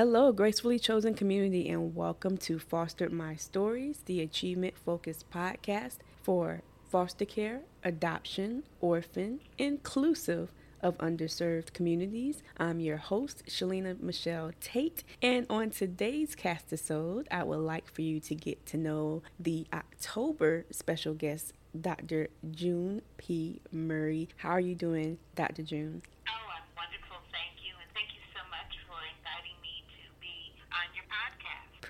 Hello, gracefully chosen community, and welcome to Fostered My Stories, the achievement focused podcast for foster care, adoption, orphan, inclusive of underserved communities. I'm your host, Shalina Michelle Tate, and on today's cast episode, I would like for you to get to know the October special guest, Dr. June P. Murray. How are you doing, Dr. June? Oh,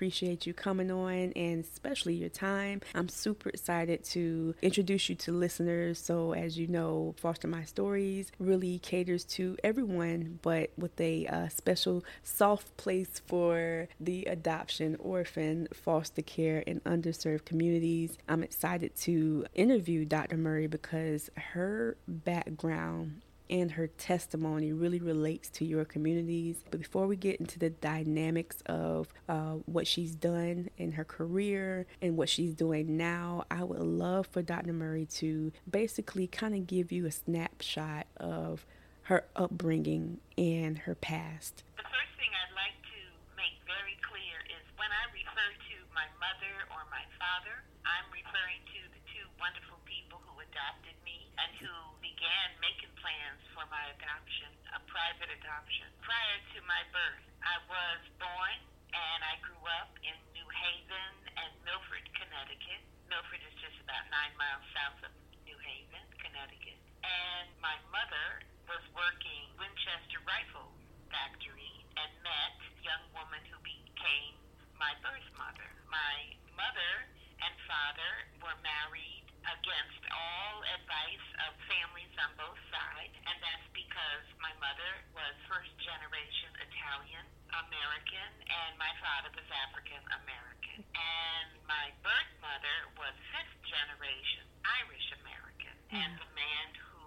appreciate you coming on and especially your time. I'm super excited to introduce you to listeners. So, as you know, Foster My Stories really caters to everyone, but with a uh, special soft place for the adoption, orphan, foster care, and underserved communities. I'm excited to interview Dr. Murray because her background and her testimony really relates to your communities. But before we get into the dynamics of uh, what she's done in her career and what she's doing now, I would love for Dr. Murray to basically kind of give you a snapshot of her upbringing and her past. The first thing I'd like to make very clear is when I refer to my mother or my father, I'm referring to the two wonderful people who adopted me and who began making plans for my adoption, a private adoption. Prior to my birth, I was born and I grew up in New Haven and Milford, Connecticut. Milford is just about nine miles south of New Haven, Connecticut. And my mother was working Winchester Rifle Factory and met a young woman who became my birth mother. My mother and father were married against all advice of families on both sides, and that's because my mother was first generation Italian American and my father was African American. And my birth mother was fifth generation Irish American. Mm. And the man who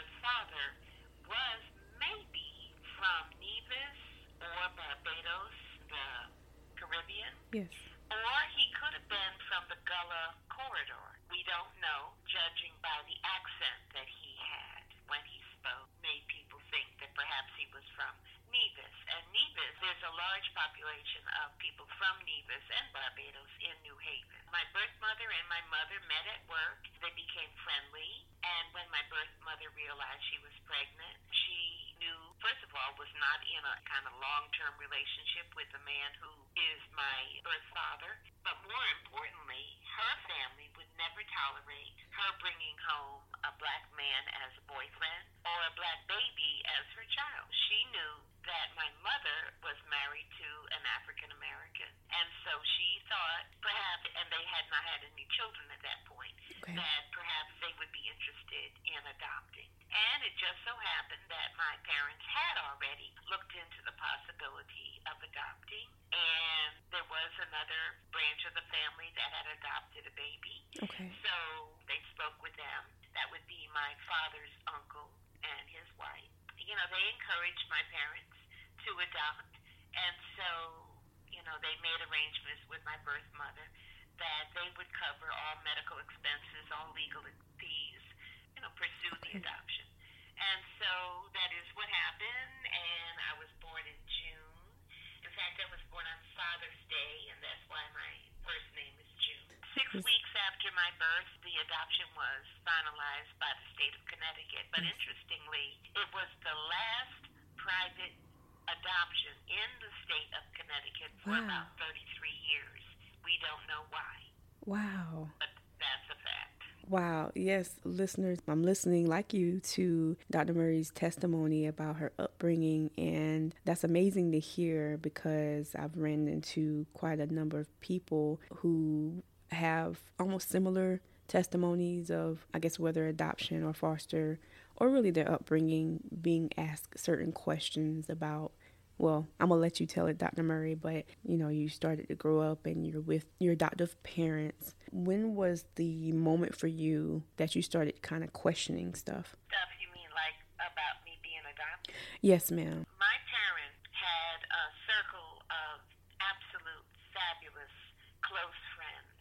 is father was maybe from Nevis or Barbados, the Caribbean. Yes. Or he could have been from the Gullah corridor. We don't know, judging by the accent that he had when he spoke, made people think that perhaps he was from Nevis. And Nevis, there's a large population of people from Nevis and Barbados in New Haven. My birth mother and my mother met at work. They became friendly. And when my birth mother realized she was pregnant, she knew, first of all, was not in a kind of long term relationship with the man who is my birth father. But more importantly, her family would never tolerate her bringing home a black man as a boyfriend or a black baby as her child. She knew that my mother was married to an African American. And so she thought perhaps, and they had not had any children at that point, okay. that perhaps they would be interested in adopting. And it just so happened that my parents had already looked into the possibility of adopting. And there was another branch of the family that had adopted a baby. Okay. So they spoke with them. That would be my father's uncle and his wife. You know, they encouraged my parents to adopt. And so, you know, they made arrangements with my birth mother that they would cover all medical expenses, all legal fees, you know, pursue the adoption. And so that is what happened, and I was born in June. In fact, I was born on Father's Day, and that's why my first name is June. Six weeks after my birth, the adoption was finalized by the state of Connecticut. But interestingly, it was the last private adoption in the state of Connecticut for wow. about 33 years. We don't know why. Wow. But that's a fact. Wow. Yes, listeners, I'm listening like you to Dr. Murray's testimony about her upbringing, and that's amazing to hear because I've ran into quite a number of people who have almost similar testimonies of, I guess, whether adoption or foster or really their upbringing, being asked certain questions about. Well, I'm gonna let you tell it, Dr. Murray, but you know, you started to grow up and you're with your adoptive parents. When was the moment for you that you started kind of questioning stuff? Stuff you mean like about me being adopted? Yes, ma'am. My parents had a circle of absolute fabulous close friends,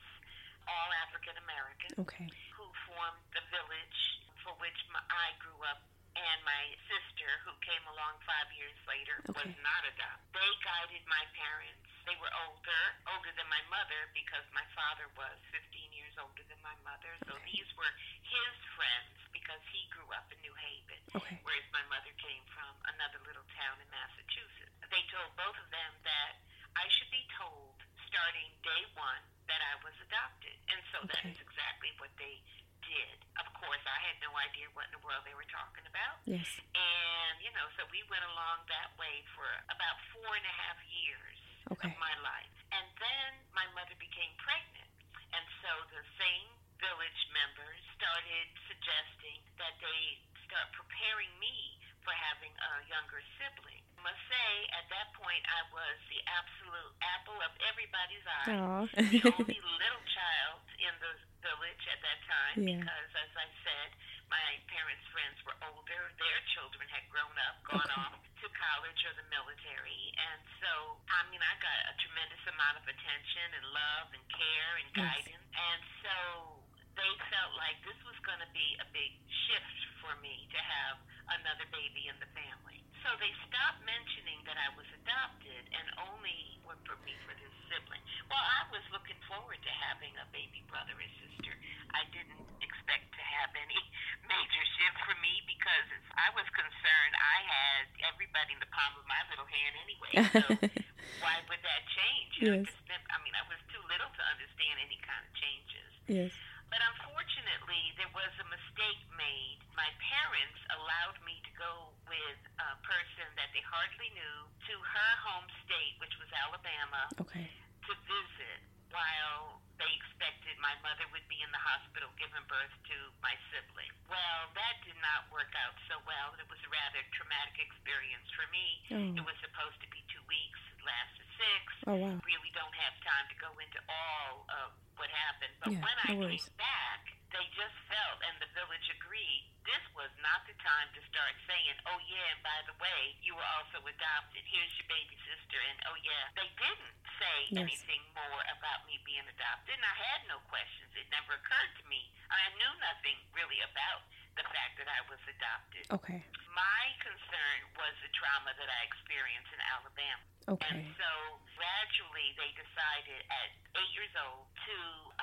all African American. Okay. Who formed the village for which my, I grew up, and my sister, who came along five years later, Okay. was not adopted. They guided my parents. They were older, older than my mother, because my father was 15 years older than my mother. So Okay. these were his friends because he grew up in New Haven Okay. whereas my mother came from another little town in Massachusetts. They told both of them that I should be told starting day one that I was adopted. And so that Okay. is exactly what they did. Of course, I had no idea what in the world they were talking about. Yes. And, you know, so we went along that way for about four and a half years Okay. of my life. And then my mother became pregnant. And so the same village members started suggesting that they start preparing me for having a younger sibling. Must say, at that point, I was the absolute apple of everybody's eye the only little child in the village at that time Yeah. because, as I said, my parents' friends were older. Their children had grown up, gone Okay. off to college or the military. And so, I mean, I got a tremendous amount of attention and love and care and Yes. guidance. And so they felt like this was going to be a big shift for me to have another baby in the family. So they stopped mentioning that I was adopted and only would put me for this sibling. Well, I was looking forward to having a baby brother or sister. I didn't expect to have any major shift for me because I was concerned I had everybody in the palm of my little hand anyway. So why would that change? Yes. I mean, I was too little to understand any kind of changes. yes. But unfortunately, there was a mistake made. My parents allowed me to go with a person that they hardly knew to her home state, which was Alabama, Okay. to visit while they expected my mother would be in the hospital giving birth to my sibling. Well, that did not work out so well. It was a rather traumatic experience for me. Oh. It was supposed to be two weeks, it lasted six Oh wow. really don't have time to go into all of what happened. But Yeah, when I no came back, they just felt, and the village agreed, this was not the time to start saying, oh, yeah, by the way, you were also adopted. Here's your baby sister. And oh, yeah. They didn't say Yes. anything more about me being adopted, and I had no questions. It never occurred to me. I knew nothing really about the fact that I was adopted. Okay. My concern was the trauma that I experienced in Alabama. Okay. And so gradually they decided at eight years old to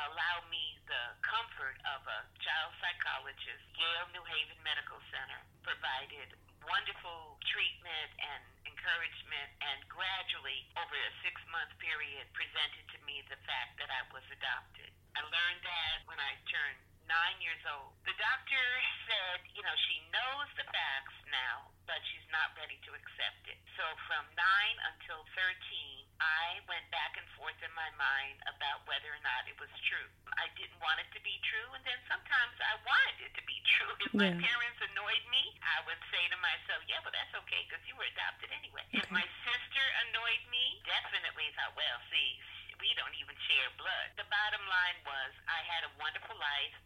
allow me the comfort of a child psychologist. Yale New Haven Medical Center provided wonderful treatment and encouragement and gradually over a six month period presented to me the fact that I was adopted. I learned that when I turned nine years old. The doctor said, you know, she knows the facts now, but she's not ready to accept it. So from nine until 13, I went back and forth in my mind about whether or not it was true. I didn't want it to be true, and then sometimes I wanted it to be true. If my parents annoyed me, I would say to myself, yeah, well, that's okay because you were adopted anyway. If my sister annoyed me, definitely thought, well, see, we don't even share blood. The bottom line was I had a wonderful life,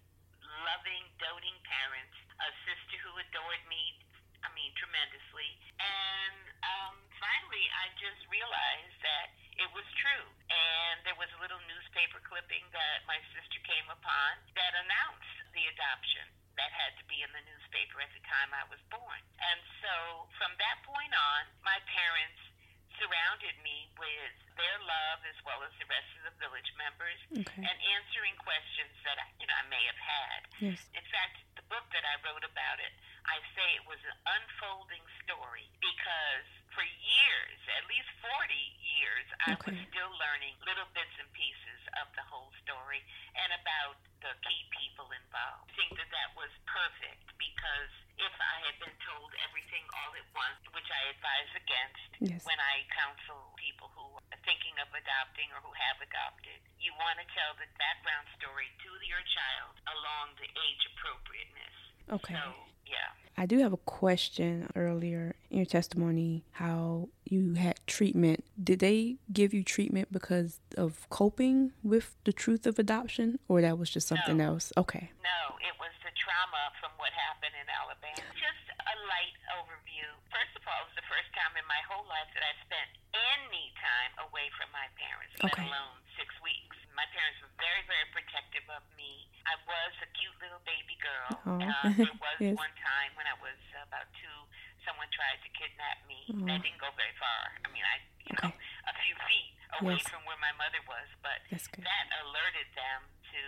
loving, doting parents, a sister who adored me, I mean, tremendously. And um, finally, I just realized that it was true. And there was a little newspaper clipping that my sister came upon that announced the adoption. That had to be in the newspaper at the time I was born. And so from that point on, my parents surrounded me with their love as well as the rest of the village members Okay. and answering questions that I, you know I may have had. Yes. In fact, the book that I wrote about it, I say it was an unfolding story because for years, at least 40 years, I was Okay. still learning little bits and pieces of the whole story and about the key people involved. I think that that was perfect because if I had been told everything all at once, which I advise against Yes. when I counsel people who are thinking of adopting or who have adopted, you want to tell the background story to your child along the age appropriateness. Okay. So, yeah. I do have a question earlier in your testimony how you had treatment. Did they give you treatment because of coping with the truth of adoption or that was just something No. else? Okay. No, it was the trauma from what happened in Alabama. Just a light overview. First of all, it was the first time in my whole life that I spent any time away from my parents, let Okay. alone six weeks. My parents were very, very protective of me. I was a cute little baby girl. Aw. Uh, there was Yes. one time when I was about two kidnap me. Mm. That didn't go very far. I mean, I, you okay. know, a few feet away yes. from where my mother was, but that alerted them to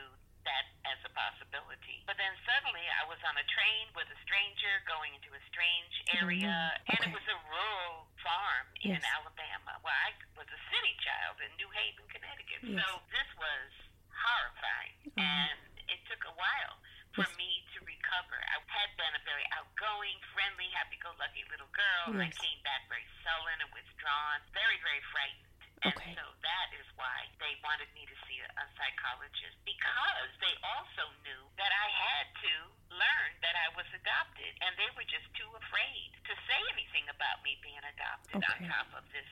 that as a possibility. But then suddenly I was on a train with a stranger going into a strange area, mm-hmm. and it was a rural farm yes. in Alabama where I was a city child in New Haven, Connecticut. Yes. So this was horrifying, mm-hmm. and it took a while for yes. me to recover. I had been a very outgoing, friendly, happy-go-lucky little girl, and I came back very sullen and withdrawn, very, very frightened. Okay. And so that is why they wanted me to see a, a psychologist because they also knew that I had to learn that I was adopted, and they were just too afraid to say anything about me okay. on top of this,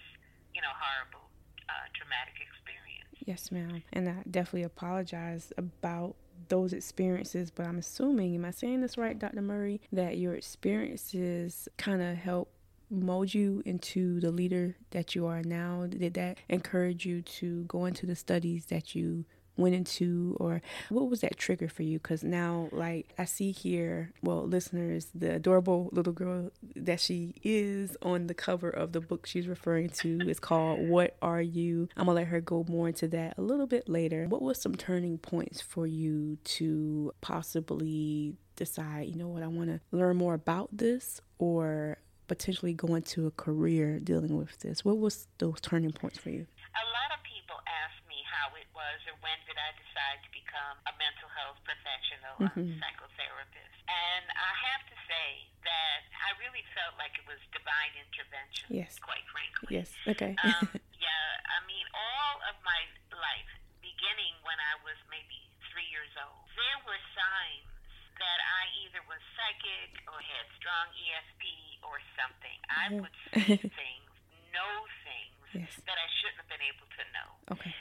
you know, horrible, uh, traumatic experience. Yes, ma'am. And I definitely apologize about those experiences, but I'm assuming, am I saying this right, Dr. Murray, that your experiences kind of help mold you into the leader that you are now? Did that encourage you to go into the studies that you went into or what was that trigger for you? Because now like i see here well listeners the adorable little girl that she is on the cover of the book she's referring to. Is called what are you? I'm gonna let her go more into that a little bit later. What was some turning points for you to possibly decide you know what? I want to learn more about this or potentially go into a career dealing with this? What was those turning points for you? A lot of people ask me how it was or when did I decide to become a mental health professional, mm-hmm. a psychotherapist. And I have to say that I really felt like it was divine intervention, yes. quite frankly. Yes, okay. um, yeah, I mean, all of my life, beginning when I was maybe three years old, there were signs that I either was psychic or had strong ESP or something. I would see things, know things yes. that I shouldn't have been able to know. Okay.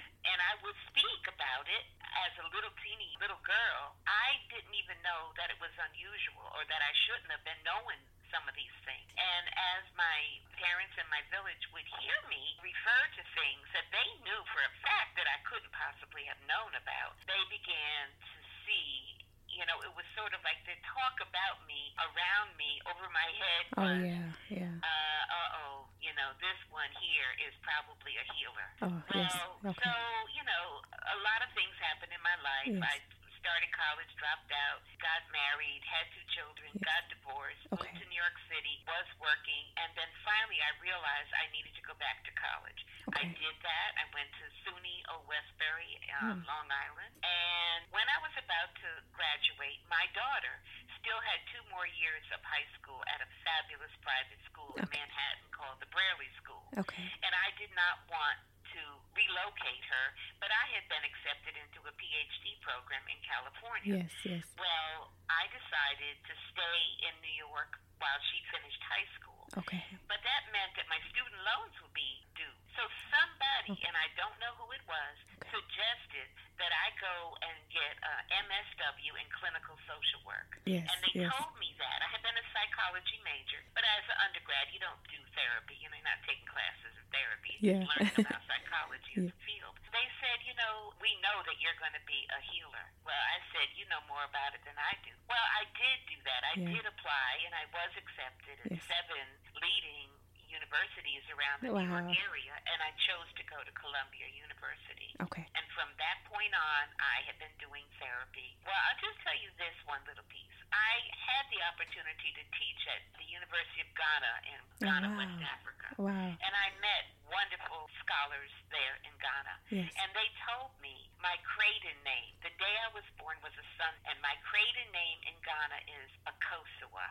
And I would speak about it as a little teeny little girl. I didn't even know that it was unusual or that I shouldn't have been knowing some of these things. And as my parents in my village would hear me refer to things that they knew for a fact that I couldn't possibly have known about, they began to see you know, it was sort of like the talk about me, around me, over my head. Oh, was, oh yeah, yeah. Uh oh, you know, this one here is probably a healer. Oh well, yes. Okay. So you know, a lot of things happened in my life. Yes. I started college, dropped out, got married, had two children, yes. got divorced, okay. moved to New York City, was working, and then finally I realized I needed to go back to college. Okay. I did that. I went to SUNY Old Westbury, um, hmm. Long Island, and when I was about to graduate, my daughter still had two more years of high school at a fabulous private school okay. in Manhattan called the Brearley School. Okay. And I did not want to relocate her, but I had been accepted into a PhD program in California. Yes, yes. Well, I decided to stay in New York while she finished high school. Okay. But that meant that my student loans would be due. So somebody, okay. and I don't know who it was, okay. suggested that I go and get a MSW in clinical social work. Yes, and they yes. told me that. I had been a psychology major, but as an undergrad, you don't do therapy. You know, you're not taking classes of therapy. Yeah. learn about psychology yeah. as a field. They said, you know, we know that you're going to be a healer. Well, I said, you know more about it than I do. Well, I did do that. I yeah. did apply, and I was accepted in yes. seven leading universities around the wow. New York area, and I chose to go to Columbia University. Okay. And from that point on, I have been doing therapy. Well, I'll just tell you this one little piece. I had the opportunity to teach at the University of Ghana in oh, Ghana, wow. West Africa. Wow. And I met wonderful scholars there in Ghana. Yes. And they told me my Creighton name, the day I was born was a son, and my Creighton name in Ghana is Akosua.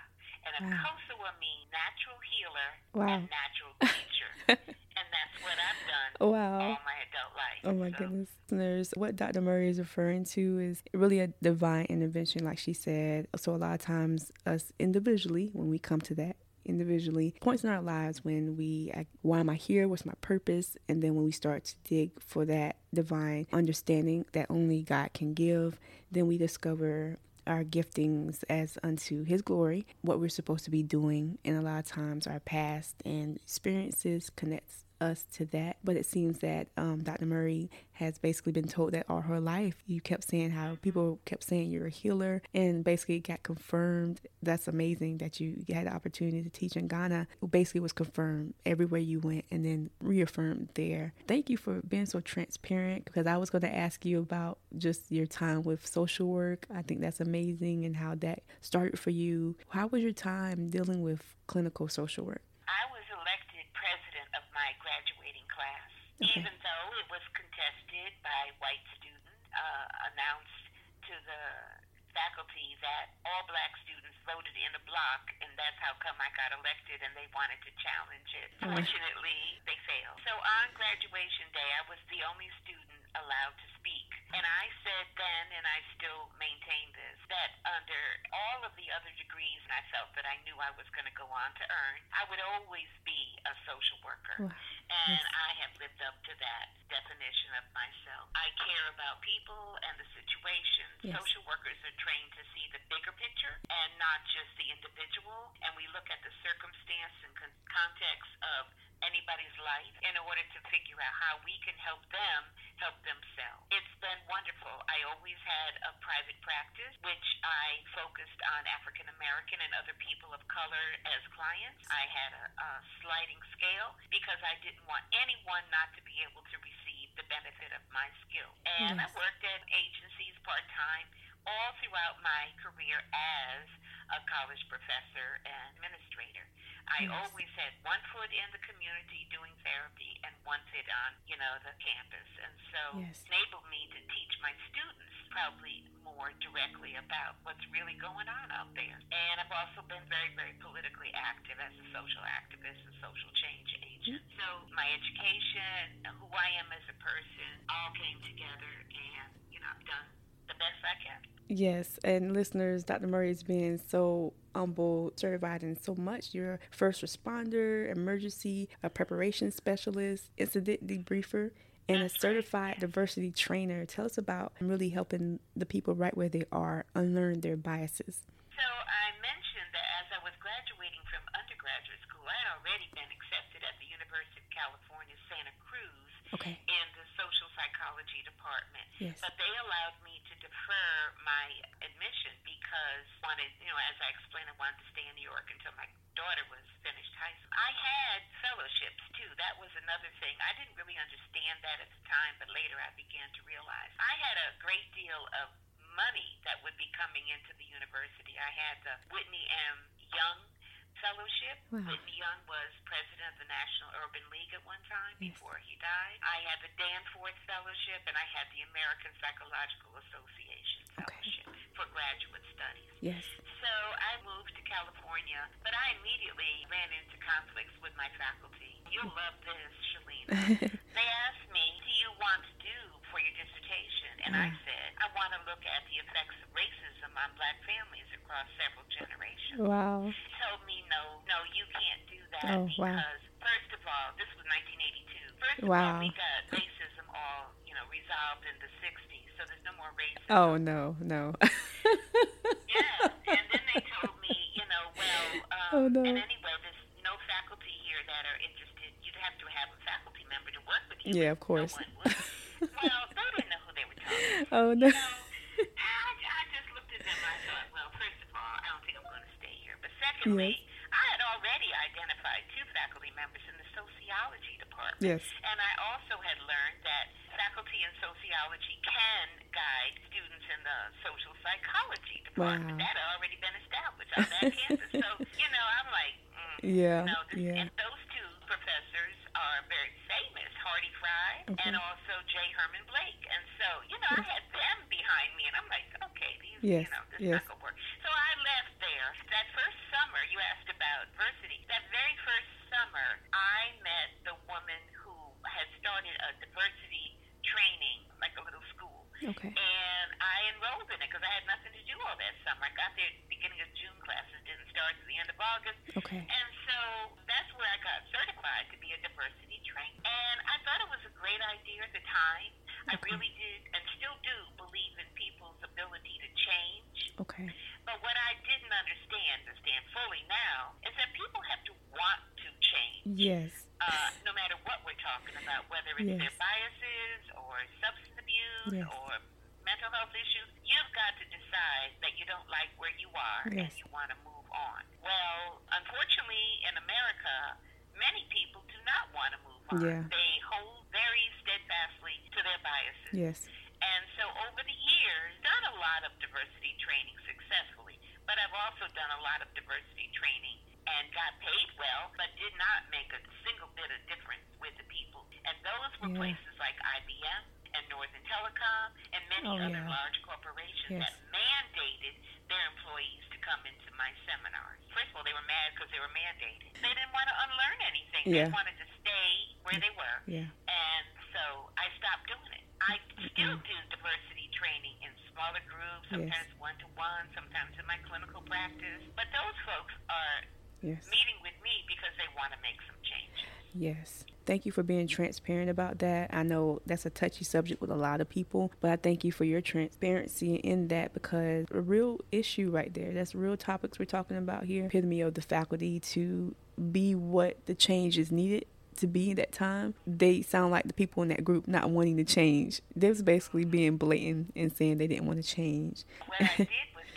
And wow. Means natural healer wow. and natural teacher. and that's what I've done wow. all my adult life. Oh my so. goodness. There's what Dr. Murray is referring to is really a divine intervention, like she said. So a lot of times us individually, when we come to that individually, points in our lives when we, why am I here? What's my purpose? And then when we start to dig for that divine understanding that only God can give, then we discover our giftings as unto his glory, what we're supposed to be doing, and a lot of times our past and experiences connects us to that. But it seems that um, Dr. Murray has basically been told that all her life. You kept saying how people kept saying you're a healer and basically got confirmed. That's amazing that you had the opportunity to teach in Ghana. Basically was confirmed everywhere you went and then reaffirmed there. Thank you for being so transparent because I was going to ask you about just your time with social work. I think that's amazing and how that started for you. How was your time dealing with clinical social work? I was elected president of my graduating class, okay. even though it was contested by white students, uh, announced to the faculty that all black students voted in a block, and that's how come I got elected, and they wanted to challenge it. Fortunately, they failed. So on graduation day, I was the only student allowed to speak. And I said then, and I still maintain this, that under all of the other degrees and I felt that I knew I was going to go on to earn, I would always be a social worker. Wow. And yes. I have lived up to that definition of myself. I care about people and the situations. Yes. Social workers are trained to see the bigger picture and not just the individual. And we look at the circumstance and con- context of anybody's life in order to figure out how we can help them help themselves. It's been wonderful. I always had a private practice, which I focused on African American and other people of color as clients. I had a, a sliding scale because I didn't want anyone not to be able to receive the benefit of my skill. And yes. I worked at agencies part time all throughout my career as a college professor and administrator. I yes. always had one foot in the community doing therapy and one foot on, you know, the campus. And so yes. enabled me to teach my students probably more directly about what's really going on out there. And I've also been very, very politically active as a social activist and social change agent. Mm-hmm. So my education, who I am as a person, all came together and, you know, I've done the best I can. Yes, and listeners, Dr. Murray has been so humble, certified in so much. You're a first responder, emergency a preparation specialist, incident debriefer, and a certified diversity trainer. Tell us about really helping the people right where they are unlearn their biases. So I mentioned that as I was graduating from undergraduate school, I had already been accepted at the University of California, Santa Cruz okay. in the social psychology department. Yes. But they allowed me defer my admission because wanted, you know, as I explained, I wanted to stay in New York until my daughter was finished high school. I had fellowships too. That was another thing. I didn't really understand that at the time, but later I began to realize I had a great deal of money that would be coming into the university. I had the Whitney M. Young Fellowship. Wow. Whitney Young was president of the National Urban League at one time yes. before he died. I had the Danforth Fellowship, and I had the American Psychological Association Fellowship okay. for graduate studies. Yes. So I moved to California, but I immediately ran into conflicts with my faculty. You'll love this, Shalina. they asked me, "Do you want to do for your dissertation?" And I said, "I want to look at the effects of racism on black families across several generations." Wow. Told me no, no, you can't do that oh, because wow. first of all, this was 1982. First of wow. all, we got racism all you know resolved in the 60s, so there's no more racism. Oh no, no. yeah, and then they told me, you know, well, um, oh, no. and anyway, there's no faculty here that are interested. You'd have to have a faculty member to work with you. Yeah, of course. No well, they didn't know who they were talking to. Oh no. You know, Secondly, yes. I had already identified two faculty members in the sociology department. Yes. And I also had learned that faculty in sociology can guide students in the social psychology department. Wow. That had already been established on that campus. So, you know, I'm like, mm, yeah, you know, this, yeah. And those two professors are very famous, Hardy Frye okay. and also J. Herman Blake. And so, you know, I had them behind me, and I'm like, okay, these, yes. you know, this yes. not going to work. So I left there. That first summer, you asked about diversity. That very first summer, I met the woman who had started a diversity training, like a little school. Okay. And I enrolled in it because I had nothing to do all that summer. I got there at the beginning of June. Classes didn't start to the end of August. Okay. And so that's where I got certified to be a diversity trainer. And I thought it was a great idea at the time. Okay. I really did and still do believe in people's ability to change. Okay. But what I didn't understand, understand fully now, is that people have to want to change. Yes. Uh, no matter what we're talking about, whether it's Yes. their biases or substance abuse Yes. or mental health issues. You've got to decide that you don't like where you are Yes. you want to move on. Well, unfortunately, in America, many people do not want to move on. Yeah. They hold very steadfastly to their biases. Yes. And so over the years, done a lot of diversity training successfully, but I've also done a lot of diversity training and got paid well, but did not make a single bit of difference with the people. And those were Yeah. places like IBM and Northern Telecom and many Oh, other yeah. large corporations Yes. that mandated their employees to come into my seminars. First of all, they were mad because they were mandated. They didn't want to unlearn anything. Yeah. They wanted to stay where they were. Yeah. And so I stopped doing it. I still do diversity training in smaller groups, Yes. sometimes one to one, sometimes in my clinical practice. But those folks are Yes. meeting with me because they want to make some changes. Yes. Thank you for being transparent about that. I know that's a touchy subject with a lot of people, but I thank you for your transparency in that because a real issue right there. That's real topics we're talking about here. Epitome of the faculty to be what the change is needed to be at that time. They sound like the people in that group not wanting to change. They was basically being blatant and saying they didn't want to change. What I did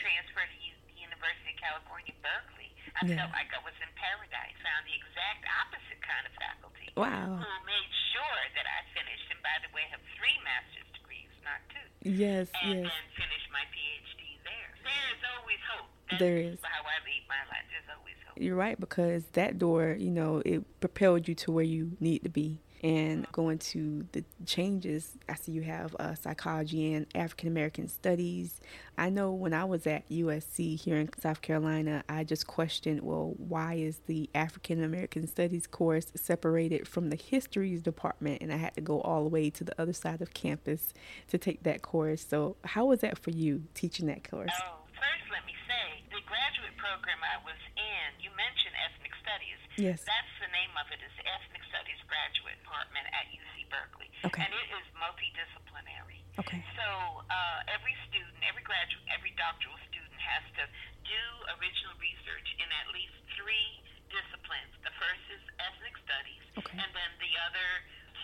was transfer to the University of California, Berkeley. I Yeah. felt like I was in paradise. Found the exact opposite kind of faculty. Wow. Who made sure that I finished, and by the way, have three master's degrees, not two. Yes, and yes. then finished my PhD there. There is always hope. That's There is. how I lead my life. There's always hope. You're right because that door, you know, it propelled you to where you need to be. And going to the changes, I see you have uh, psychology and African American studies. I know when I was at USC here in South Carolina, I just questioned, well, why is the African American studies course separated from the histories department? And I had to go all the way to the other side of campus to take that course. So, how was that for you teaching that course? Oh, first let me say, the graduate program I was in, you mentioned ethnic studies. Yes. That's the name of it, is the Ethnic Studies Graduate Department at UC Berkeley. Okay. And it is multidisciplinary. Okay. So uh, every student, every graduate, every doctoral student has to do original research in at least three disciplines. The first is ethnic studies, Okay. and then the other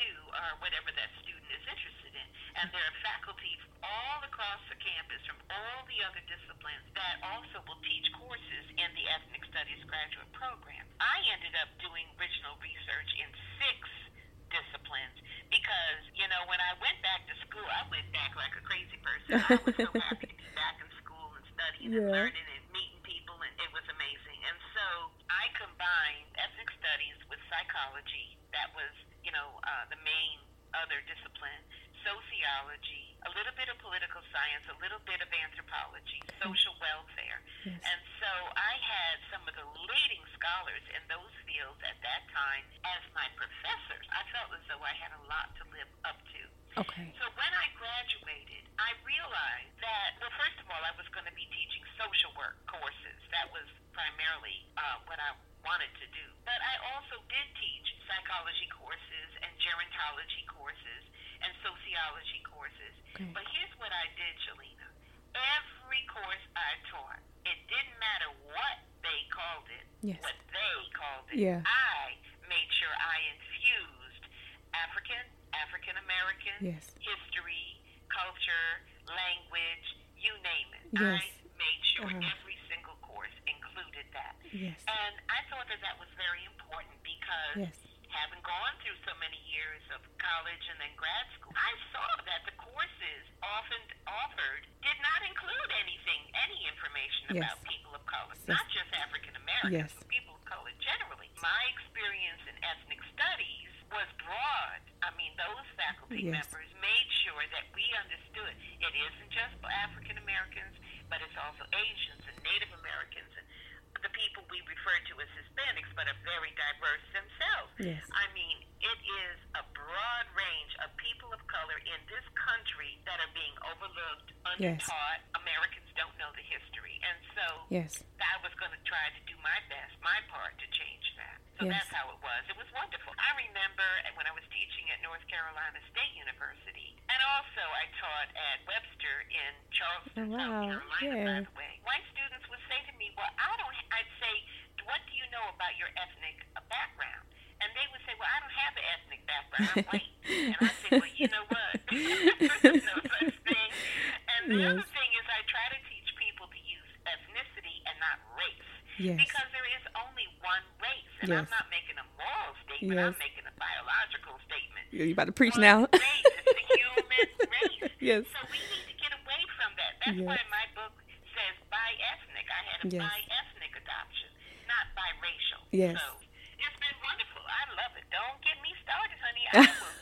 two are whatever that student is interested in. And there are faculty all across the campus from all the other disciplines that also will teach courses in the ethnic studies graduate program. I ended up doing original research in six disciplines because, you know, when I went back to school, I went back like a crazy person. I was so happy to be back in school and studying and learning and meeting people, and it was amazing. And so I combined ethnic studies with psychology. That was, you know, uh, the main other discipline, sociology, a little bit of political science, a little bit of anthropology, social welfare. Yes. And so I had some of the leading scholars in those fields at that time as my professors. I felt as though I had a lot to live up to. Okay. So when I graduated, I realized that, well, first of all, I was going to be teaching social work courses. That was primarily uh, what I wanted to do. But I also did teach psychology courses and gerontology courses and sociology courses. Okay. But here's what I did, Shalina. Every course I taught, it didn't matter what they called it, Yes. what they called it. Yeah. I made sure I infused African, African American, Yes. history, culture, language, you name it. Yes. I made sure Uh-huh. every single course included that. Yes. And I thought that that was very important because Yes. having gone through so many years of college and then grad school, I saw that the courses often offered did not include anything, any information Yes. about people of color, Yes. not just African Americans, Yes. but people of color generally. My experience in ethnic studies was broad. I mean, those faculty Yes. members made sure that we understood it isn't just for African Americans, but it's also Asians and Native Americans and the people we refer to as Hispanics, but are very diverse themselves. Yes. I mean, it is a broad range of people of color in this country that are being overlooked, undertaught. Yes. Americans don't know the history. And so Yes. I was going to try to do my best, my part to change that. So Yes. that's how it was. It was wonderful. I remember when I was teaching at North Carolina State University, and also I taught at Webster in Charleston, Oh, South wow. Carolina, by the way. White students would say to me, "Well, I don't." I'd say, "What do you know about your ethnic uh, background?" and they would say, "Well, I don't have an ethnic background. I'm white." and I say, "Well, you know what? There's no such thing." And the Yes. other thing is, I try to teach people to use ethnicity and not race. Yes. Because there is only one race, and Yes. I'm not making a moral statement. Yes. I'm making a biological statement. You're about to preach now? race. It's the human race. Yes. So we need to get away from that. That's Yes. why my book says bi-ethnic. I had a Yes. bi-ethnic adoption, not biracial. Yes. So it's been wonderful. I love it. Don't get me started, honey. I, will.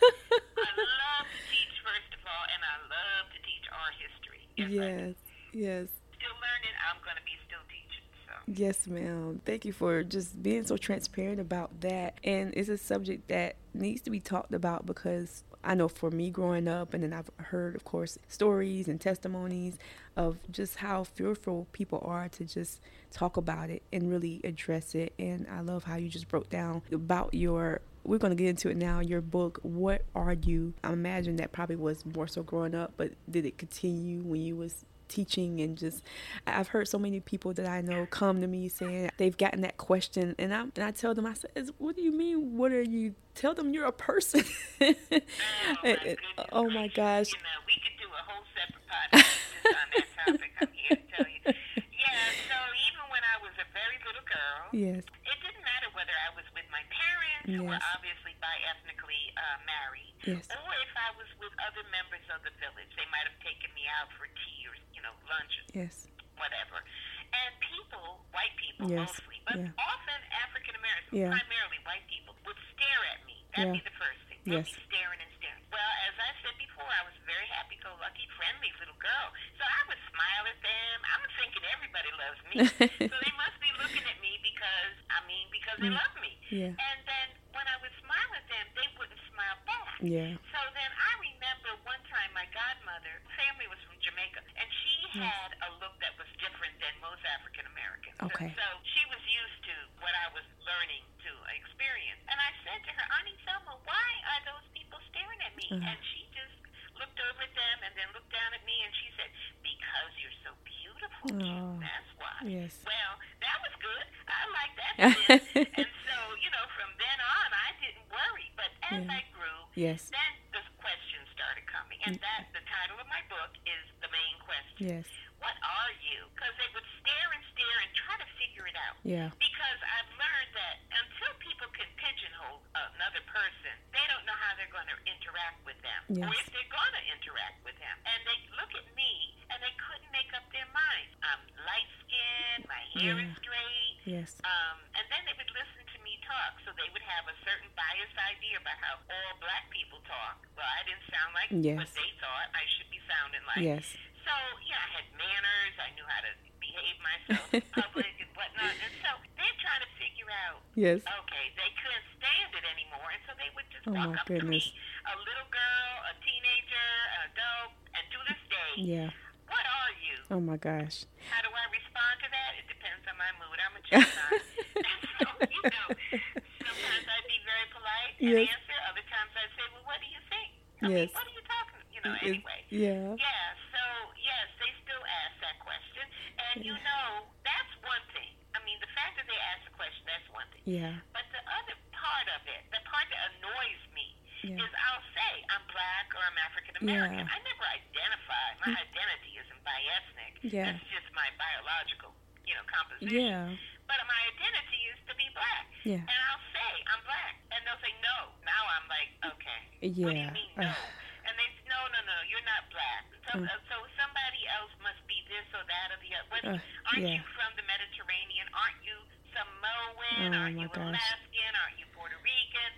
I love to teach, first of all, and I love to teach art history. Yes. Yes. Yes. Still learning. I'm going to be still teaching. So. Yes, ma'am. Thank you for just being so transparent about that. And it's a subject that needs to be talked about because I know for me growing up, and then I've heard, of course, stories and testimonies of just how fearful people are to just talk about it and really address it. And I love how you just broke down about your. We're going to get into it now. Your book, What Are You? I imagine that probably was more so growing up, but did it continue when you was teaching and just I've heard so many people that I know come to me saying they've gotten that question and I and I tell them I said what do you mean what are you tell them you're a person Oh, my oh my gosh. You know, we could do a whole separate podcast on that topic. I'm here to tell you. Yeah, so even when I was a very little girl, yes it didn't matter whether I was with my parents, who were Yes. obviously bi-ethnically uh, married, Yes. or if I was with other members of the village. They might have taken me out for tea or, know, lunch yes whatever. And people, white people Yes, mostly, but yeah. often African Americans, Yeah. primarily white people, would stare at me. That'd Yeah. be the first thing. They'd Yes. be staring and staring. Well, as I said before, I was a very happy-go-lucky, friendly little girl. So I would smile at them. I'm thinking everybody loves me. so they must be looking at me because, I mean, because they Mm. love me. Yeah. And then when I would smile at them, they wouldn't smile back. yeah So then I remember one time my godmother, family was from Jamaica, and she Yes. had a look that was different than most African Americans. Okay. And so she was used to what I was learning to experience. And I said to her, Auntie Selma, why are those people staring at me? Uh-huh. And she just looked over at them and then looked down at me and she said, Because you're so beautiful. Q. Oh. That's why. Yes. Well, that was good. I like that. then. and so, you know, from then on, I didn't worry. But as Yeah. I grew, yes then the questions started coming, and Mm. that the title of my book is the main question. yes What are you? Because they would stare and stare and try to figure it out. yeah Because I've learned that until people can pigeonhole another person, they don't know how they're going to interact with them, or Yes. if they're going to interact with them. And they look at me and they couldn't make up their minds. I'm light skinned, my hair Yeah. is straight. yes Um, and then they would listen to me talk, so they would have a certain biased idea about how all black people talk. Well, I didn't sound like Yes. what they thought I should be sounding like. yes So, yeah, I had manners. I knew how to behave myself in public and whatnot. And so they're trying to figure out, yes okay, they couldn't stand it anymore, and so they would just Oh, walk my up goodness. to me, a little girl, a teenager, an adult, and to this day, yeah what are you? oh my gosh How do I respond to that? It depends on my mood. I'm a Gemini. so, you know, sometimes I'd be very polite and Yes. answer. Other times I'd say, well, what do you think? I Yes. mean, what are you talking You know, It- anyway. yeah Yeah, so, yes, they still ask that question. And, you know, that's one thing. I mean, the fact that they ask the question, that's one thing. yeah But the other part of it, the part that annoys me, Yeah. is I'll say I'm black or I'm African American. Yeah. I never identify. My identity isn't bi-ethnic. Yeah. That's just my biological, you know, composition. yeah But my identity is to be black. Yeah. And I'll say I'm black, and they'll say no. Now I'm like, okay. What do Yeah. you mean no? And they say, no, no, no, you're not black. So, Mm. uh, so somebody else must be this or that or the other. What, Ugh, aren't yeah. you from the Mediterranean? Aren't you Samoan? Oh, aren't you gosh. Alaskan? Aren't you Puerto Rican?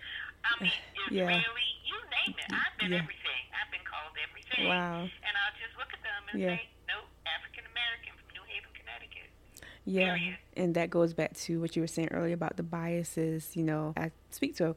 I mean, Yeah. Israeli? You name it. I've been Yeah. everything. I've been called everything. Wow. And I'll just look at them and Yeah. say, nope, African American from New Haven, Connecticut. Yeah, Period. and that goes back to what you were saying earlier about the biases. You know, I speak to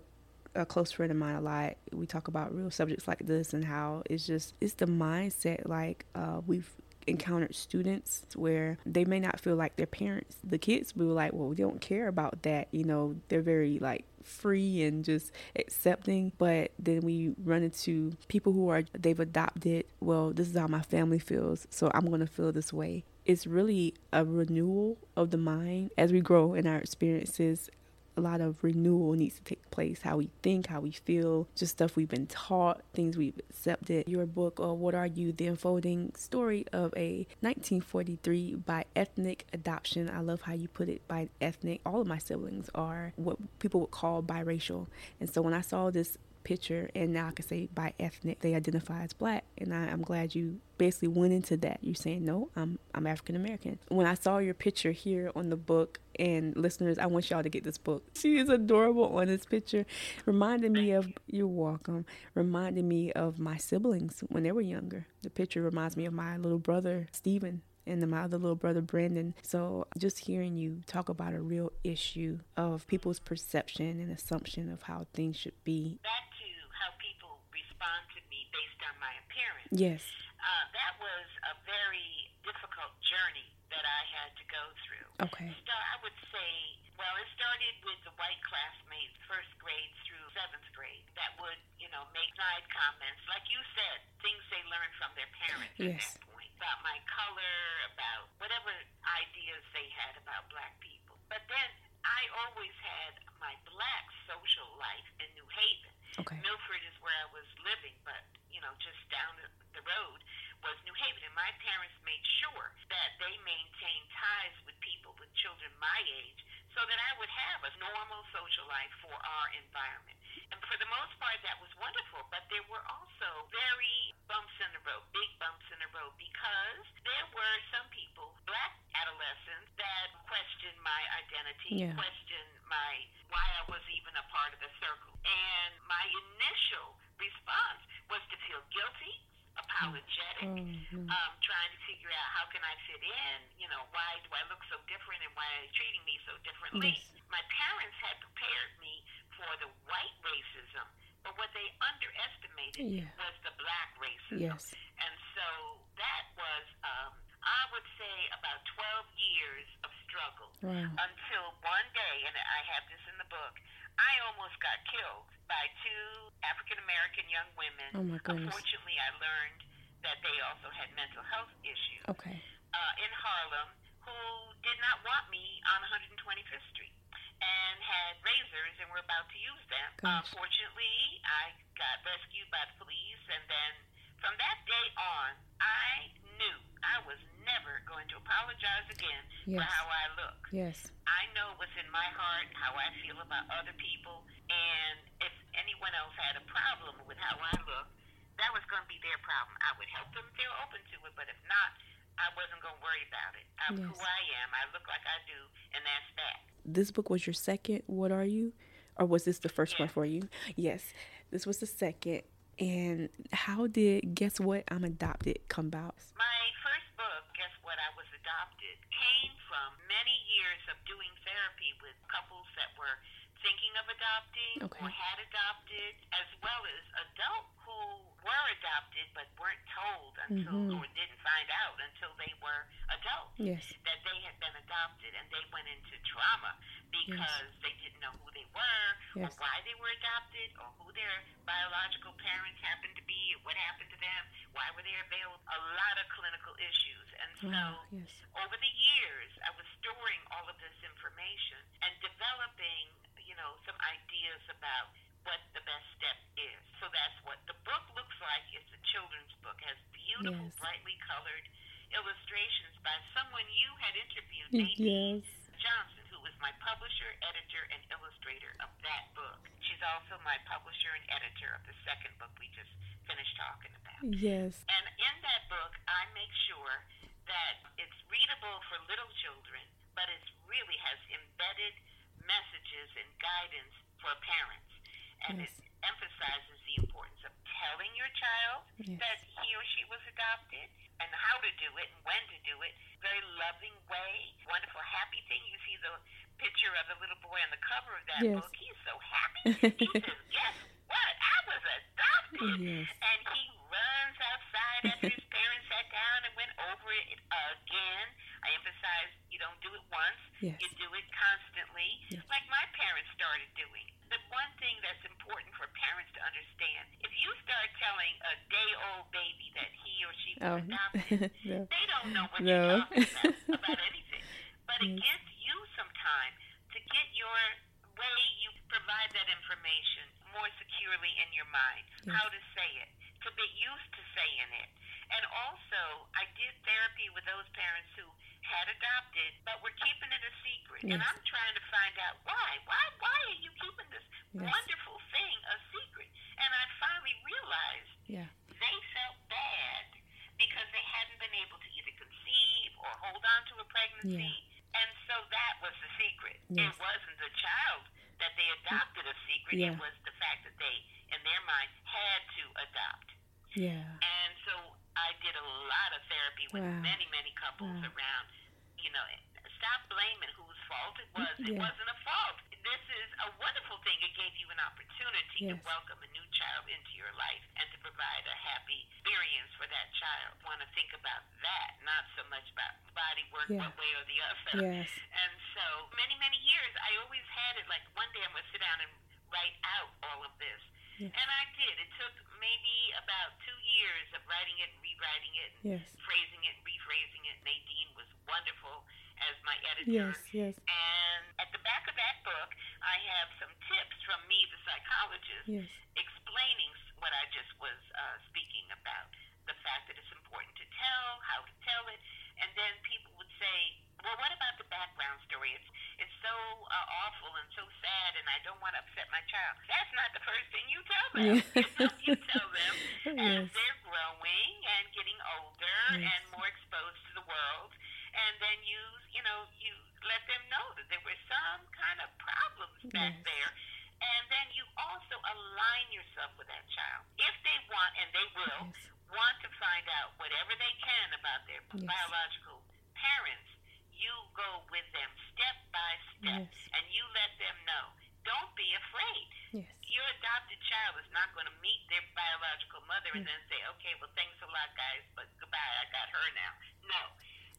a, a close friend of mine a lot. We talk about real subjects like this and how it's just it's the mindset. Like uh, we've encountered students where they may not feel like their parents, the kids, we were like, well, we don't care about that. You know, they're very like free and just accepting but then we run into people who are they've adopted well this is how my family feels so i'm going to feel this way it's really a renewal of the mind as we grow in our experiences a lot of renewal needs to take place how we think, how we feel, just stuff we've been taught, things we've accepted. Your book, or What Are You? The unfolding story of a 1943 by ethnic adoption. I love how you put it by ethnic. All of my siblings are what people would call biracial. And so when I saw this picture and now I can say bi-ethnic they identify as black and I, am glad you basically went into that. You're saying no, I'm I'm African American. When I saw your picture here on the book and listeners, I want y'all to get this book. She is adorable on this picture. Reminded me of you're welcome. Reminded me of my siblings when they were younger. The picture reminds me of my little brother Stephen and then my other little brother Brandon. So just hearing you talk about a real issue of people's perception and assumption of how things should be to how people respond to me based Yes. Uh, that was a very difficult journey that I had to go through. Okay. So I would say, well, it started with the white classmates, first grade through seventh grade, that would, you know, make side comments, like you said, things they learned from their parents yes. at that point, about my color, about whatever ideas they had about black people. But then I always had my black social life in New Haven. Okay. Milford is where I was living, but, you know, just down the road was New Haven, and my parents made sure that they maintained ties with people with children my age so that I would have a normal social life for our environment. And for the most part, that was wonderful, but there were also very bumps in the road, big bumps in the road, because there were some people, black adolescents, that questioned my identity, yeah. questioned my why I was even a part of the circle. And my initial response was to feel guilty apologetic, mm-hmm. um, trying to figure out how can I fit in. You know, why do I look so different and why are they treating me so differently? Yes. My parents had prepared me for the white racism, but what they underestimated yeah. was the black racism. Yes. And so that was, um, I would say, about 12 years of struggle wow. until one day, and I have this in the book, I almost got killed by two African American young women. Oh my goodness. Unfortunately, I learned that they also had mental health issues. Okay. Uh, in Harlem, who did not want me on 125th Street and had razors and were about to use them. Gosh. Unfortunately, I got rescued by the police, and then from that day on, I knew I was never going to apologize again yes. for how I look. Yes. I know what's in my heart, how I feel about other people, and if anyone else had a problem with how I look, that was going to be their problem. I would help them if they were open to it, but if not, I wasn't going to worry about it. I'm Yes. who I am. I look like I do, and that's that. This book was your second. What are you? Or was this the first one for you? Yes. This was the second. And how did Guess What? I'm Adopted come about? My first book, Guess What? I Was Adopted, came from many years of doing therapy with couples that were thinking of adopting Okay. or had adopted, as well as adults who were adopted but weren't told until Mhm. or didn't find out until they were adults Yes. that they had been adopted and they went into trauma because they didn't know who they were Yes. or why they were adopted or who their biological parents happened to be or what happened to them, why were they available, a lot of clinical issues. And so Wow. Yes. over the years, I was storing all of this information and developing, you know, some ideas about what the best step is. So that's what the book looks like. It's a children's book. has beautiful, Yes. brightly colored illustrations by someone you had interviewed, Nadine Yes. Johnson, who was my publisher, editor, and illustrator of that book. She's also my publisher and editor of the second book we just finished talking about. Yes. And in that book, I make sure that it's readable for little children, but it really has embedded messages and guidance for parents. And Yes. it emphasizes the importance of telling your child Yes. that he or she was adopted and how to do it and when to do it. Very loving way, wonderful, happy thing. You see the picture of the little boy on the cover of that Yes. book. He's so happy. he says, Guess what? I was adopted. Yes. And he runs outside after his parents sat down and went over it again. I emphasize you don't do it once, Yes. you do it constantly, Yes. like my parents started doing. The one thing that's important for parents to understand if you start telling a day old baby that he or she was Oh. adopted, no. they don't know what No. you're talking about, about anything. But it gives you some time to get your way you provide that information more securely in your mind, Yes. how to say it, to be used to saying it. And also, I did therapy with those parents who had adopted but were keeping it a secret. And I'm trying to find out why. Why why are you keeping this Yes. wonderful thing a secret? And I finally realized Yeah. they felt bad because they hadn't been able to either conceive or hold on to a pregnancy. And so that was the secret. Yes. It wasn't the child that they adopted a secret. Yeah. It was the fact that they, in their mind, had to adopt. Yeah. And so I did a lot of therapy with Wow. many, many couples Wow. around, you know, stop blaming whose fault it was. It wasn't a fault. This is a wonderful thing. It gave you an opportunity Yes. to welcome a new child into your life and to provide a happy experience for that child. want to think about that, not so much about body work Yeah. one way or the other. Yes. And so many, many years, I always had it like one day I'm going to sit down and write out all of this. Yes. And I did. It took maybe about two years of writing it and rewriting it and Yes. phrasing it and rephrasing it. Nadine was wonderful as my editor. Yes. Yes. And at the back of that book, I have some tips from me, the psychologist, Yes. explaining s- what I just was uh, speaking about. The fact that it's important to tell, how to tell it. And then people would say, well, what about the background story? It's, it's so uh, awful and so sad, and I don't want to upset my child. That's not the first thing you tell them. Yeah. you, know, you tell them as Yes. they're growing and getting older Yes. and more exposed to the world. And then you, you know, you let them know that there were some kind of problems back Yes. there. And then you also align yourself with that child. If they want, and they will, Yes. want to find out whatever they can about their Yes. biological parents, you go with them step by step Yes. and you let them know. Don't be afraid. Yes. Your adopted child is not going to meet their biological mother and Yeah. then say, okay, well, thanks a lot, guys, but goodbye, I got her now. No.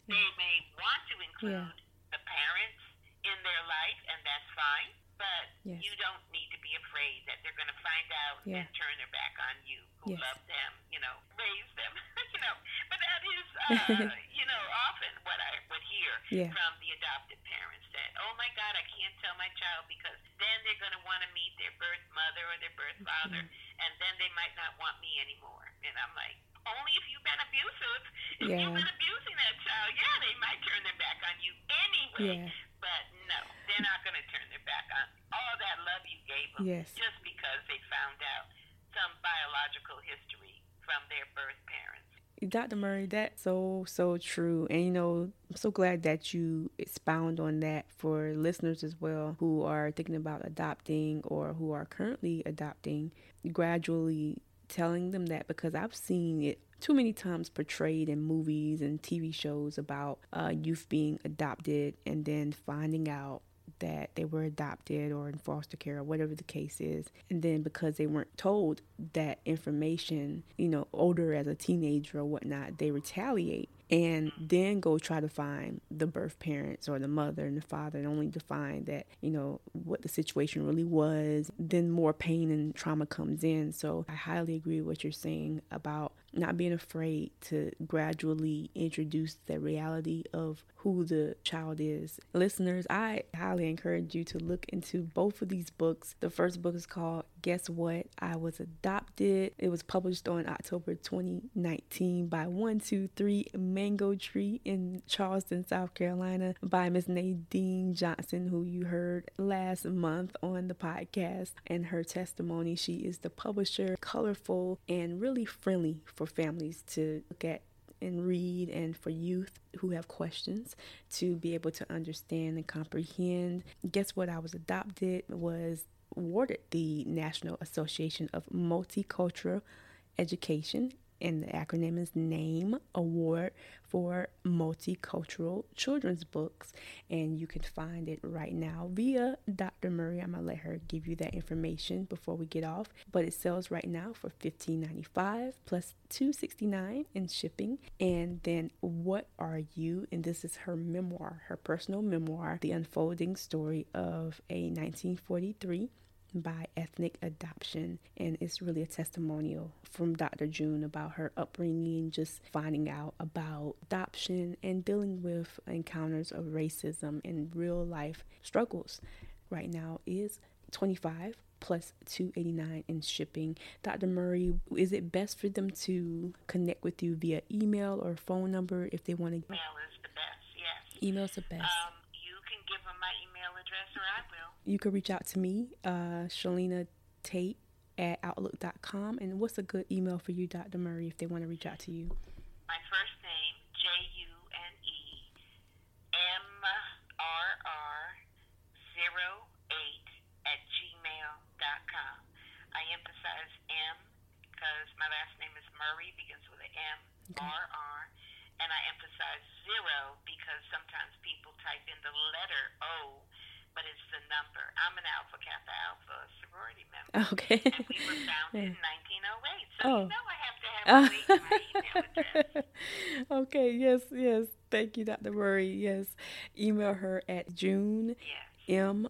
They may want to include the parents in their life, and that's fine, but Yes. you don't need to be afraid that they're going to find out Yeah. and turn their back on you who Yes. love them, you know, raise them, you know. But that is, uh, you know, often what I would hear Yeah. from the adopted parents that, oh my God, I can't tell my child because then they're going to want to meet their birth mother or their birth father, and then they might not want me anymore. And I'm like, only if you've been abusive. If Yeah. you've been abusing that child, yeah, they might turn their back on you anyway. Yeah. But no, they're not going to turn their back on all that love you gave them Yes. just because they found out some biological history from their birth parents. Dr. Murray, that's so, so true. And, you know, I'm so glad that you expound on that for listeners as well who are thinking about adopting or who are currently adopting, gradually telling them that because I've seen it too many times portrayed in movies and TV shows about uh, youth being adopted and then finding out that they were adopted or in foster care or whatever the case is. And then because they weren't told that information, you know, older as a teenager or whatnot, they retaliate and then go try to find the birth parents or the mother and the father, and only to find that, you know, what the situation really was. Then more pain and trauma comes in. So I highly agree with what you're saying about not being afraid to gradually introduce the reality of who the child is. Listeners, I highly encourage you to look into both of these books. The first book is called Guess What? I Was Adopted. It was published on October 2019 by 123 Mango Tree in Charleston, South Carolina, by Miss Nadine Johnson, who you heard last month on the podcast. And her testimony, she is the publisher, colorful and really friendly for families to look at and read, and for youth who have questions to be able to understand and comprehend. Guess what? I was adopted was awarded the National Association of Multicultural Education, and the acronym is NAME Award for Multicultural Children's Books. And you can find it right now via Dr. Murray. I'm gonna let her give you that information before we get off. But it sells right now for $15.95 plus $2.69 in shipping. And then What Are You? And this is her memoir, her personal memoir, the unfolding story of a 1943 by ethnic adoption. And it's really a testimonial from Dr. June about her upbringing, just finding out about adoption and dealing with encounters of racism and real life struggles right now is 25 plus 289 in shipping. Dr. Murray, is it best for them to connect with you via email or phone number if they want to? Email is the best, yes. Email's the best. Um, you can give them my email address or I will. You can reach out to me, uh, Shalina Tate at outlook.com. And what's a good email for you, Dr. Murray, if they want to reach out to you? My first name, J U N E M R R 08 at gmail.com. I emphasize M because my last name is Murray, begins with an M, R R. And I emphasize zero because sometimes people type in the letter O, but it's the number. I'm an Alpha Kappa Alpha sorority member. Okay. And we were founded in 1908. So Oh. you know I have to have to my email address. okay, yes, yes. Thank you, Dr. Murray. Yes. Email her at June Yes.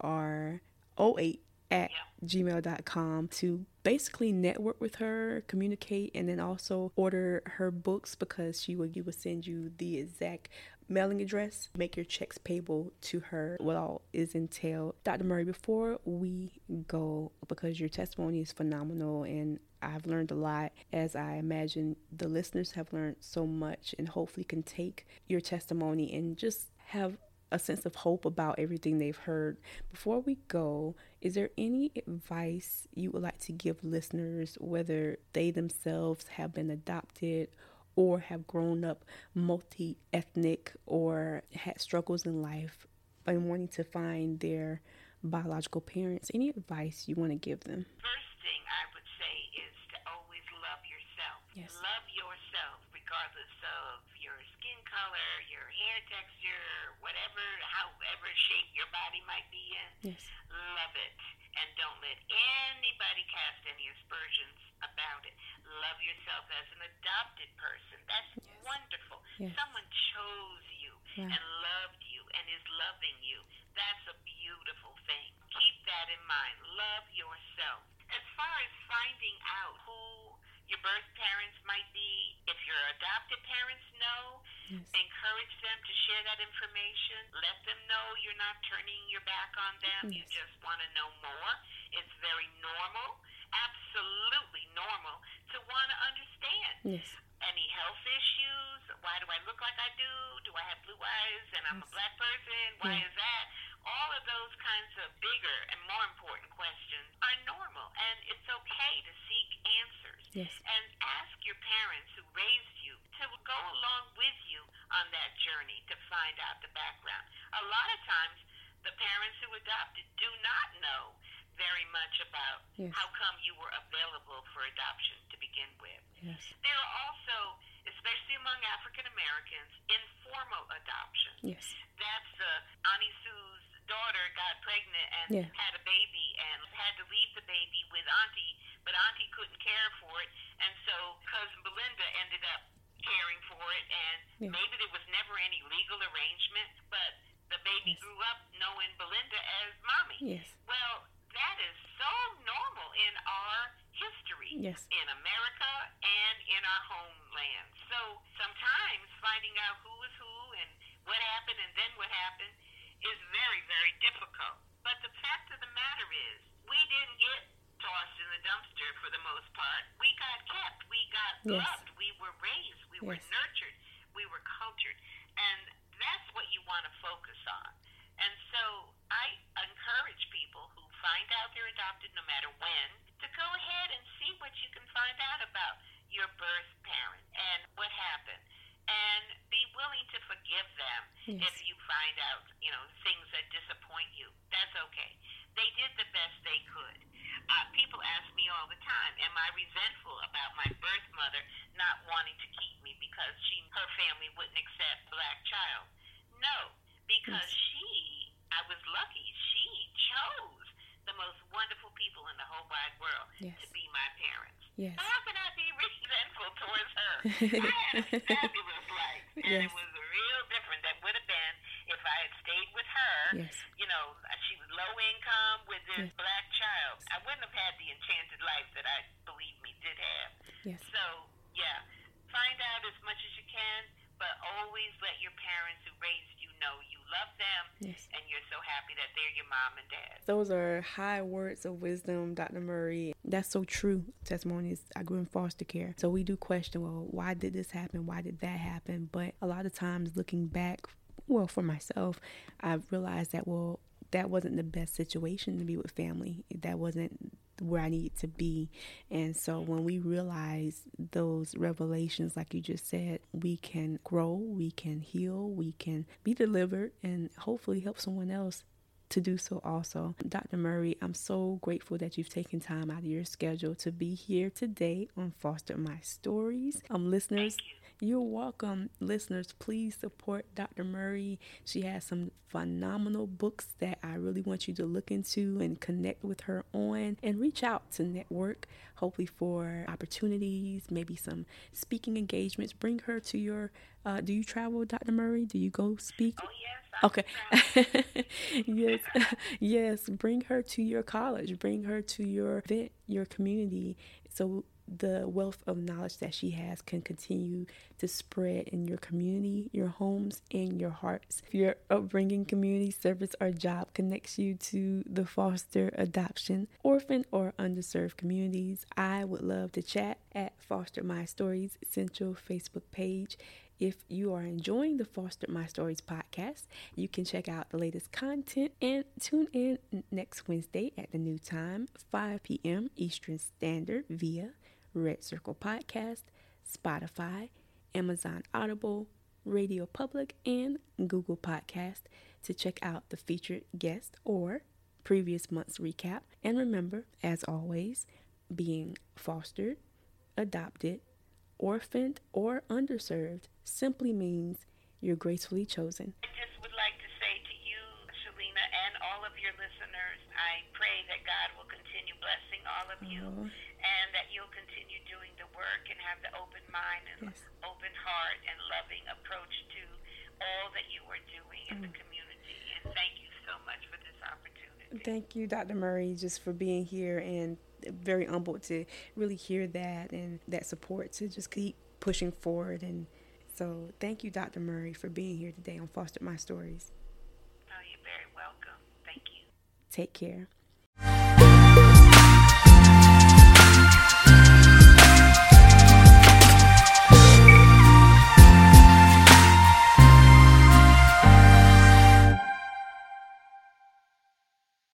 MRR08 at gmail.com to basically network with her, communicate, and then also order her books because she will, will send you the exact mailing address. Make your checks payable to her. What all is entailed. Dr. Murray, before we go, because your testimony is phenomenal and I've learned a lot, as I imagine the listeners have learned so much, and hopefully can take your testimony and just have a sense of hope about everything they've heard. Before we go, is there any advice you would like to give listeners, whether they themselves have been adopted or have grown up multi ethnic or had struggles in life and wanting to find their biological parents? Any advice you want to give them? First thing I would say is to always love yourself. Yes. Love yourself regardless of your skin color, your hair texture, whatever, however shape your body might be in. Yes. Love it. And don't let anybody cast any aspersions about it. Love yourself as an adopted person. That's Yes. wonderful. Yes. Someone chose you Wow. and loved you and is loving you. That's a beautiful thing. Keep that in mind. Love yourself. As far as finding out who your birth parents might be, if your adopted parents know, Yes. encourage them to share that information. Let them know you're not turning your back on them. You just want to know more. It's very normal, absolutely normal, to want to understand Yes. Any health issues. Why do I look like I do? Do I have blue eyes and I'm a black person? Why is that? All of those kinds of bigger and more important questions are normal, and it's okay to seek answers. Yes. And ask your parents who raised you to go along with you on that journey to find out the background. A lot of times, the parents who adopted do not know very much about Yes. how come you were available for adoption to begin with. Yes. There are also, especially among African Americans, informal adoption. Yes. That's uh, Auntie Sue's daughter got pregnant and Yeah. had a baby and had to leave the baby with Auntie, but Auntie couldn't care for it, and so cousin Belinda ended up caring for it, and Yeah. maybe there was never any legal arrangement, but the baby Yes. grew up knowing Belinda as mommy. Yes. Well, that is so normal in our history Yes. in America and in our homeland. So sometimes finding out who is who and what happened and then what happened is very, very difficult. But the fact of the matter is, we didn't get tossed in the dumpster for the most part. We got kept. We got Yes. loved. We were raised. We were nurtured. We were cultured. And that's what you want to focus on. And so I encourage people who find out they're adopted, no matter when, to go ahead and see what you can find out about your birth parent and what happened. And be willing to forgive them Yes. if you find out, you know, things that disappoint you. That's okay. They did the best they could. Uh, people ask me all the time, am I resentful about my birth mother not wanting to keep me because she her family wouldn't accept black child? No, because Yes. she, I was lucky, she chose the most wonderful people in the whole wide world Yes. to be my parents. Yes. So how can I be resentful towards her? I had a fabulous life, and Yes. it was real different than would have been if I had stayed with her. Yes. You know, she was low income with this Yes. black child. I wouldn't have had the enchanted life that I believe me did have. Yes. So yeah, find out as much as you can, but always let your parents who raised you know you love them Yes. and you're so happy that they're your mom and dad. Those are high words of wisdom, Dr. Murray. That's so true. Testimonies. I grew in foster care. So we do question, well, why did this happen? Why did that happen? But a lot of times looking back, well, for myself, I've realized that, well, that wasn't the best situation to be with family. That wasn't where I needed to be. And so when we realize those revelations, like you just said, we can grow, we can heal, we can be delivered, and hopefully help someone else to do so also. Dr. Murray, I'm so grateful that you've taken time out of your schedule to be here today on Fostered My Stories. Um, listeners. You're welcome. Listeners, please support Dr. Murray. She has some phenomenal books that I really want you to look into and connect with her on and reach out to network, hopefully for opportunities, maybe some speaking engagements. Bring her to your, uh, do you travel, Dr. Murray? Do you go speak? Oh, yes. Okay. yes. yes. Bring her to your college. Bring her to your event, your community. So the wealth of knowledge that she has can continue to spread in your community, your homes, and your hearts. If your upbringing, community service, or job connects you to the foster, adoption, orphan, or underserved communities, I would love to chat at Fostered My Stories Central Facebook page. If you are enjoying the Fostered My Stories podcast, you can check out the latest content and tune in next Wednesday at the new time, 5 p.m. Eastern Standard via Red Circle Podcast, Spotify, Amazon Audible, Radio Public, and Google Podcast to check out the featured guest or previous month's recap. And remember, as always, being fostered, adopted, orphaned, or underserved simply means you're gracefully chosen. I just would like to say to you, Shalina, and all of your listeners, I pray that God will continue blessing all of you Oh. and that you'll continue doing the work and have the open mind and Yes. open heart and loving approach to all that you are doing in Oh. the mm. community. And thank you so much for this opportunity. Thank you, Dr. Murray, just for being here and very humbled to really hear that and that support to just keep pushing forward. And so, thank you, Dr. Murray, for being here today on Fostered My Stories. Oh, you're very welcome. Thank you. Take care.